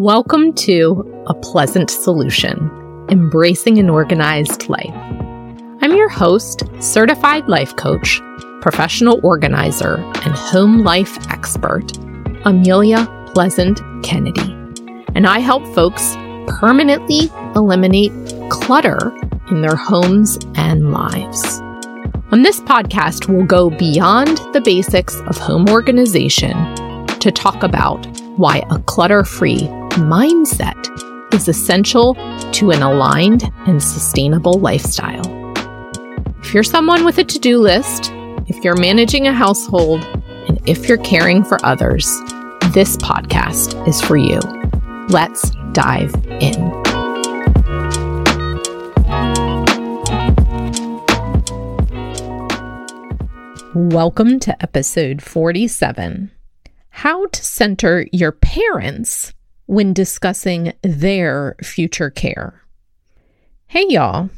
Welcome to A Pleasant Solution Embracing an Organized Life. I'm your host, certified life coach, professional organizer, and home life expert, Amelia Pleasant Kennedy. And I help folks permanently eliminate clutter in their homes and lives. On this podcast, we'll go beyond the basics of home organization to talk about why a clutter free mindset is essential to an aligned and sustainable lifestyle. If you're someone with a to do list, if you're managing a household, and if you're caring for others, this podcast is for you. Let's dive in. Welcome to episode 47 How to Center Your Parents when discussing their future care. Hey, y'all.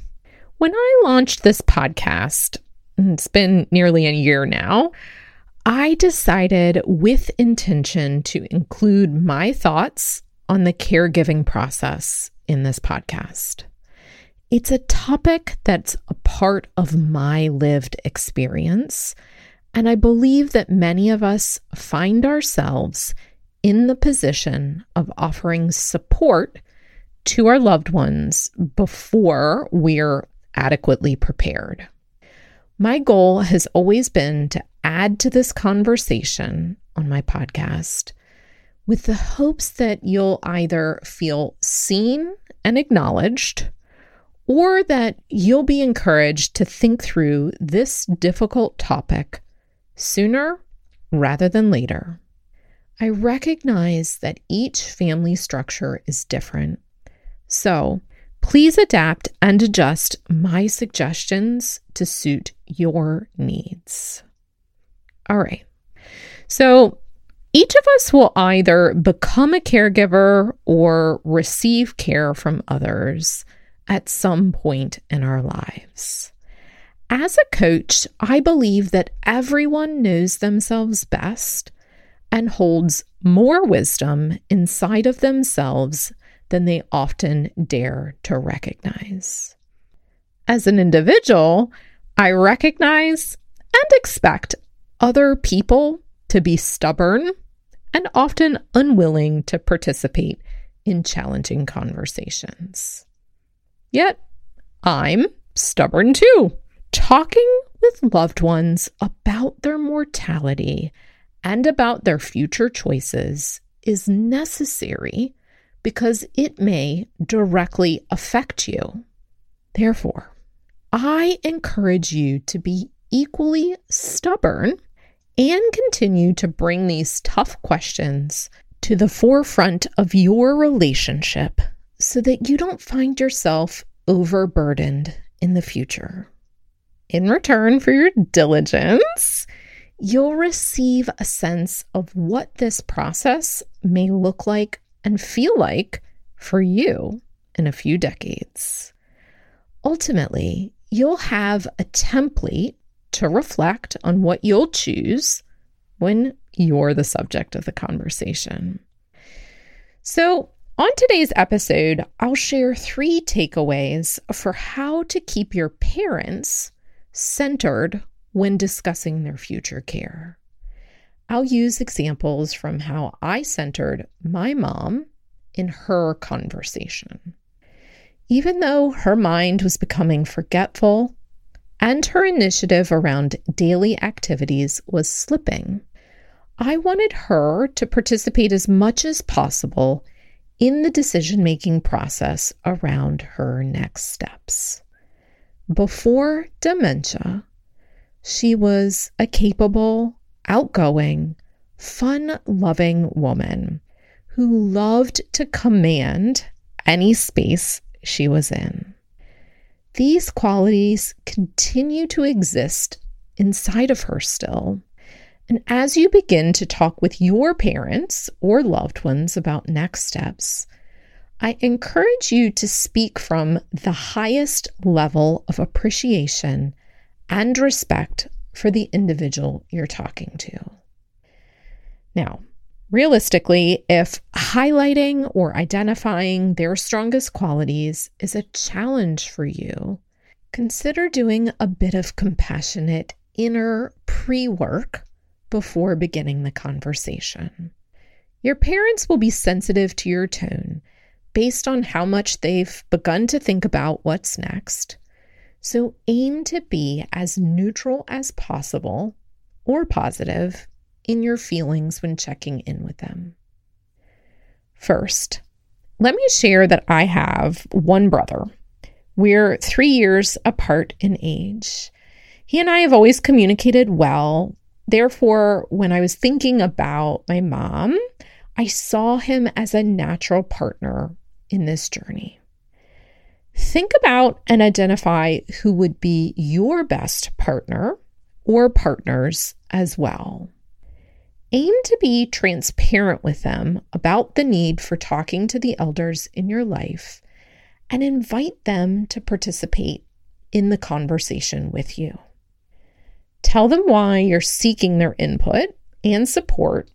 When I launched this podcast, it's been nearly a year now, I decided with intention to include my thoughts on the caregiving process in this podcast. It's a topic that's a part of my lived experience, and I believe that many of us find ourselves in the position of offering support to our loved ones before we're adequately prepared. My goal has always been to add to this conversation on my podcast with the hopes that you'll either feel seen and acknowledged or that you'll be encouraged to think through this difficult topic sooner rather than later. I recognize that each family structure is different. So please adapt and adjust my suggestions to suit your needs. All right. So each of us will either become a caregiver or receive care from others at some point in our lives. As a coach, I believe that everyone knows themselves best and holds more wisdom inside of themselves than they often dare to recognize. As an individual, I recognize and expect other people to be stubborn and often unwilling to participate in challenging conversations. Yet, I'm stubborn too. Talking with loved ones about their mortality and about their future choices is necessary because it may directly affect you. Therefore, I encourage you to be equally stubborn and continue to bring these tough questions to the forefront of your relationship so that you don't find yourself overburdened in the future. In return for your diligence, you'll receive a sense of what this process may look like and feel like for you in a few decades. Ultimately, you'll have a template to reflect on what you'll choose when you're the subject of the conversation. So, on today's episode, I'll share three takeaways for how to keep your parents centered when discussing their future care. I'll use examples from how I centered my mom in her conversation. Even though her mind was becoming forgetful and her initiative around daily activities was slipping, I wanted her to participate as much as possible in the decision making process around her next steps. Before dementia, she was a capable, outgoing, fun loving woman who loved to command any space she was in. These qualities continue to exist inside of her still. And as you begin to talk with your parents or loved ones about next steps, I encourage you to speak from the highest level of appreciation and respect for the individual you're talking to. Now, Realistically, if highlighting or identifying their strongest qualities is a challenge for you, consider doing a bit of compassionate inner pre work before beginning the conversation. Your parents will be sensitive to your tone based on how much they've begun to think about what's next. So aim to be as neutral as possible or positive in your feelings when checking in with them. First, let me share that I have one brother. We're three years apart in age. He and I have always communicated well. Therefore, when I was thinking about my mom, I saw him as a natural partner in this journey. Think about and identify who would be your best partner or partners as well. Aim to be transparent with them about the need for talking to the elders in your life and invite them to participate in the conversation with you. Tell them why you're seeking their input and support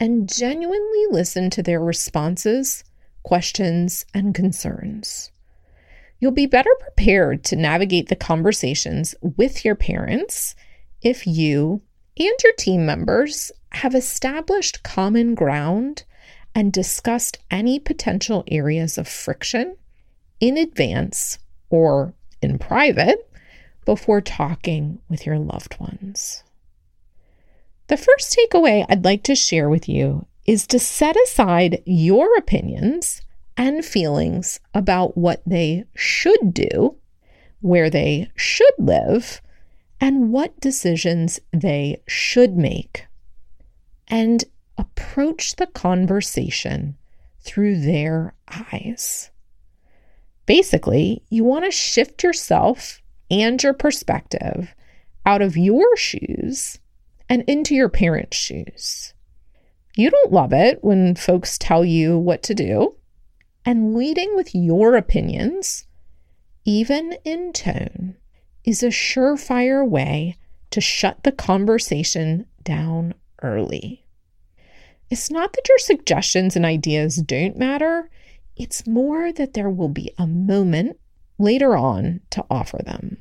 and genuinely listen to their responses, questions, and concerns. You'll be better prepared to navigate the conversations with your parents if you and your team members have established common ground and discussed any potential areas of friction in advance or in private before talking with your loved ones. The first takeaway I'd like to share with you is to set aside your opinions and feelings about what they should do, where they should live, and what decisions they should make, and approach the conversation through their eyes. Basically, you want to shift yourself and your perspective out of your shoes and into your parents' shoes. You don't love it when folks tell you what to do, and leading with your opinions, even in tone, is a surefire way to shut the conversation down early. It's not that your suggestions and ideas don't matter, it's more that there will be a moment later on to offer them.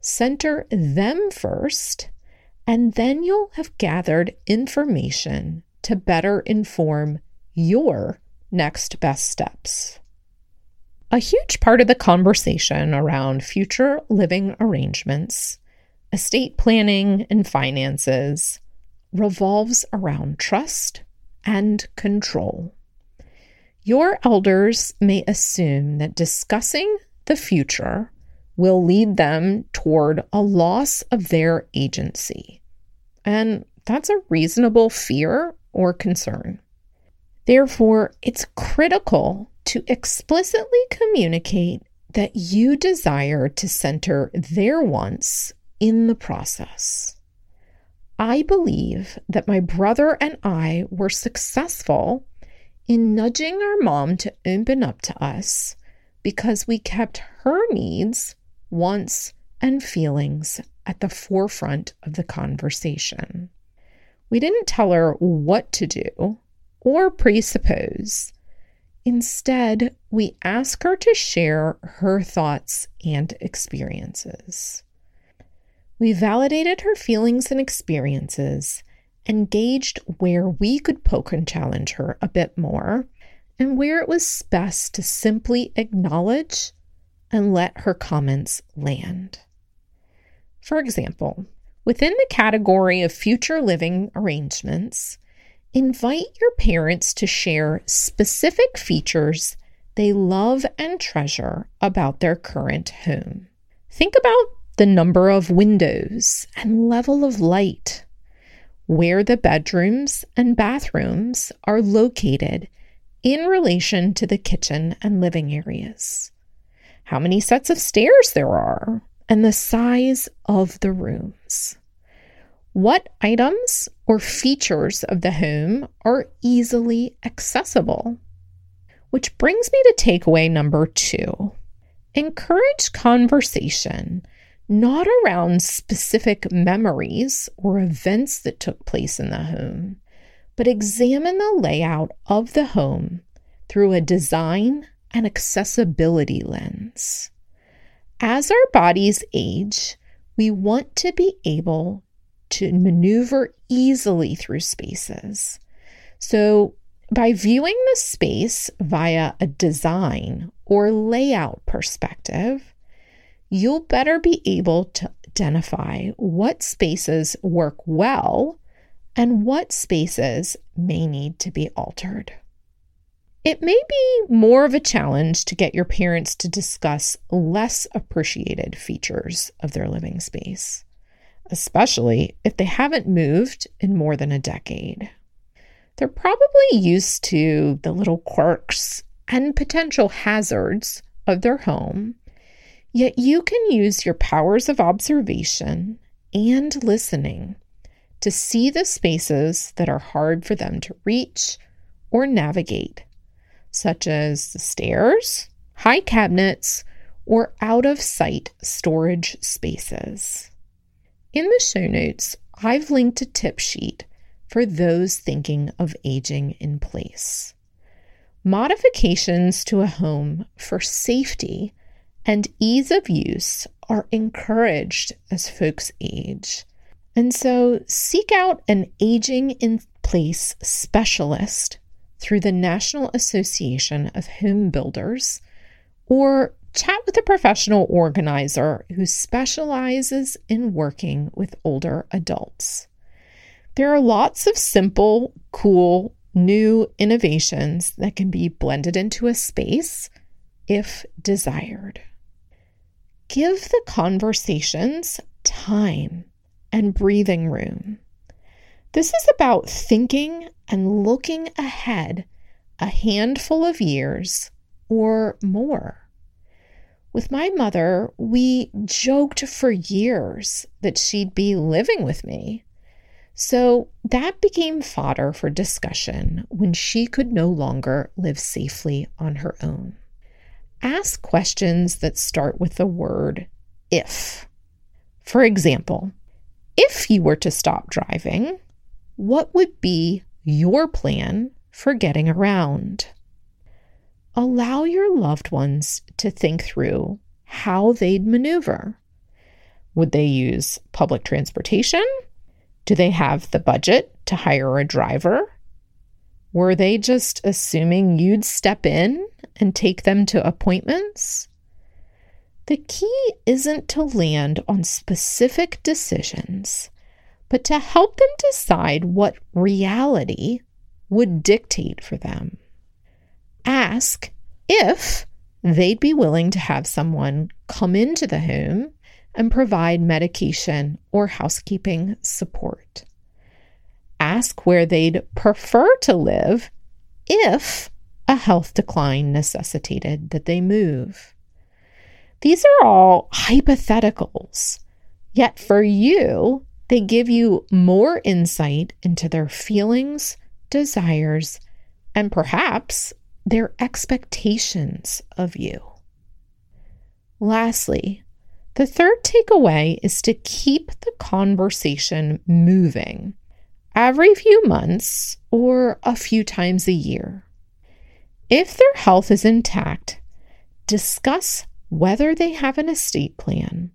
Center them first, and then you'll have gathered information to better inform your next best steps. A huge part of the conversation around future living arrangements, estate planning, and finances revolves around trust and control. Your elders may assume that discussing the future will lead them toward a loss of their agency. And that's a reasonable fear or concern. Therefore, it's critical to explicitly communicate that you desire to center their wants in the process. I believe that my brother and I were successful in nudging our mom to open up to us because we kept her needs, wants, and feelings at the forefront of the conversation. We didn't tell her what to do or presuppose Instead, we ask her to share her thoughts and experiences. We validated her feelings and experiences engaged where we could poke and challenge her a bit more and where it was best to simply acknowledge and let her comments land. For example, within the category of future living arrangements, Invite your parents to share specific features they love and treasure about their current home. Think about the number of windows and level of light, where the bedrooms and bathrooms are located in relation to the kitchen and living areas, how many sets of stairs there are, and the size of the rooms. What items or features of the home are easily accessible? Which brings me to takeaway number two encourage conversation, not around specific memories or events that took place in the home, but examine the layout of the home through a design and accessibility lens. As our bodies age, we want to be able to maneuver easily through spaces. So, by viewing the space via a design or layout perspective, you'll better be able to identify what spaces work well and what spaces may need to be altered. It may be more of a challenge to get your parents to discuss less appreciated features of their living space, especially if they haven't moved in more than a decade. They're probably used to the little quirks and potential hazards of their home, yet you can use your powers of observation and listening to see the spaces that are hard for them to reach or navigate such as the stairs, high cabinets, or out of sight storage spaces. In the show notes, I've linked a tip sheet for those thinking of aging in place. Modifications to a home for safety and ease of use are encouraged as folks age. And so seek out an aging in place specialist through the National Association of Home Builders or chat with a professional organizer who specializes in working with older adults. There are lots of simple, cool, new innovations that can be blended into a space if desired. Give the conversations time and breathing room. This is about thinking and looking ahead a handful of years or more. With my mother, we joked for years that she'd be living with me. So that became fodder for discussion when she could no longer live safely on her own. Ask questions that start with the word if. For example, if you were to stop driving, what would be your plan for getting around? Allow your loved ones to think through how they'd maneuver. Would they use public transportation? Do they have the budget to hire a driver? Were they just assuming you'd step in and take them to appointments? The key isn't to land on specific decisions, but to help them decide what reality would dictate for them. Ask if they'd be willing to have someone come into the home and provide medication or housekeeping support. Ask where they'd prefer to live if a health decline necessitated that they move. These are all hypotheticals, yet for you, they give you more insight into their feelings, desires, and perhaps their expectations of you. Lastly, the third takeaway is to keep the conversation moving every few months or a few times a year. If their health is intact, discuss whether they have an estate plan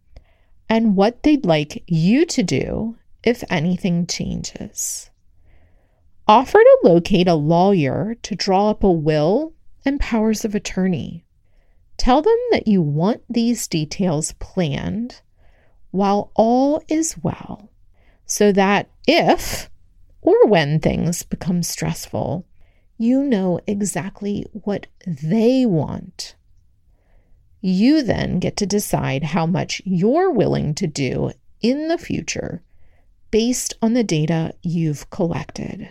and what they'd like you to do if anything changes. Offer to locate a lawyer to draw up a will and powers of attorney. Tell them that you want these details planned while all is well, so that if or when things become stressful, you know exactly what they want you then get to decide how much you're willing to do in the future based on the data you've collected.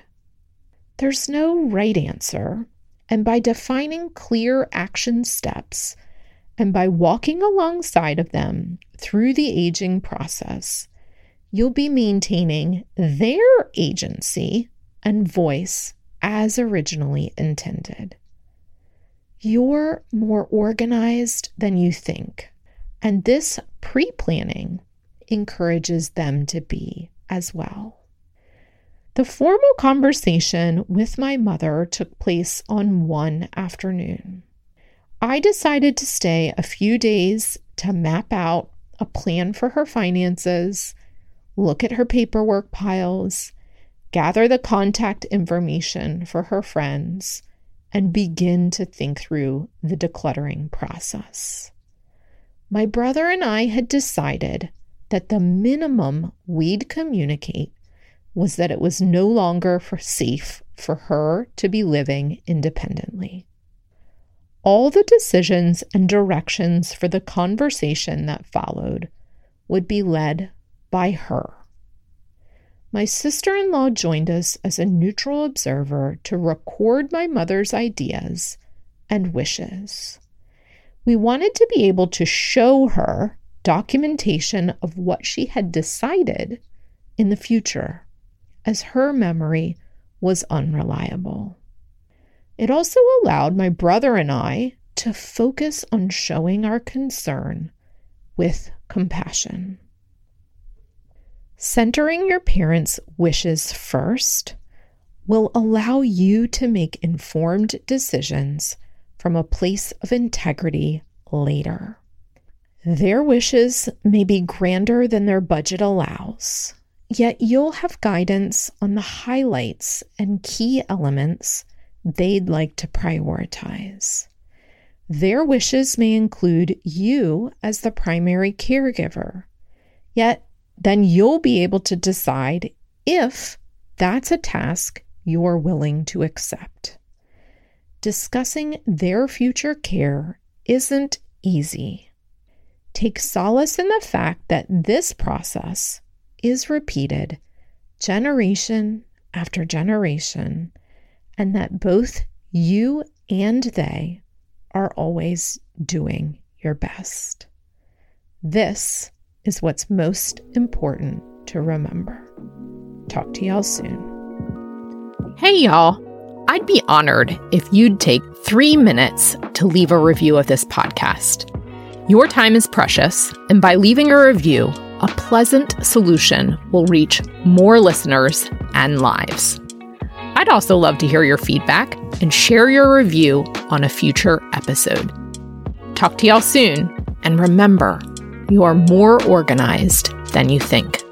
There's no right answer, and by defining clear action steps and by walking alongside of them through the aging process, you'll be maintaining their agency and voice as originally intended. You're more organized than you think. And this pre planning encourages them to be as well. The formal conversation with my mother took place on one afternoon. I decided to stay a few days to map out a plan for her finances, look at her paperwork piles, gather the contact information for her friends, and begin to think through the decluttering process. My brother and I had decided that the minimum we'd communicate was that it was no longer for safe for her to be living independently. All the decisions and directions for the conversation that followed would be led by her. My sister in law joined us as a neutral observer to record my mother's ideas and wishes. We wanted to be able to show her documentation of what she had decided in the future as her memory was unreliable. It also allowed my brother and I to focus on showing our concern with compassion. Centering your parents' wishes first will allow you to make informed decisions from a place of integrity later. Their wishes may be grander than their budget allows, Yet you'll have guidance on the highlights and key elements they'd like to prioritize. Their wishes may include you as the primary caregiver, yet then you'll be able to decide if that's a task you're willing to accept. Discussing their future care isn't easy. Take solace in the fact that this process is repeated generation after generation, and that both you and they are always doing your best. This is what's most important to remember. Talk to y'all soon. Hey, y'all. I'd be honored if you'd take three minutes to leave a review of this podcast. Your time is precious, and by leaving a review, a pleasant solution will reach more listeners and lives. I'd also love to hear your feedback and share your review on a future episode. Talk to y'all soon, and remember, you are more organized than you think.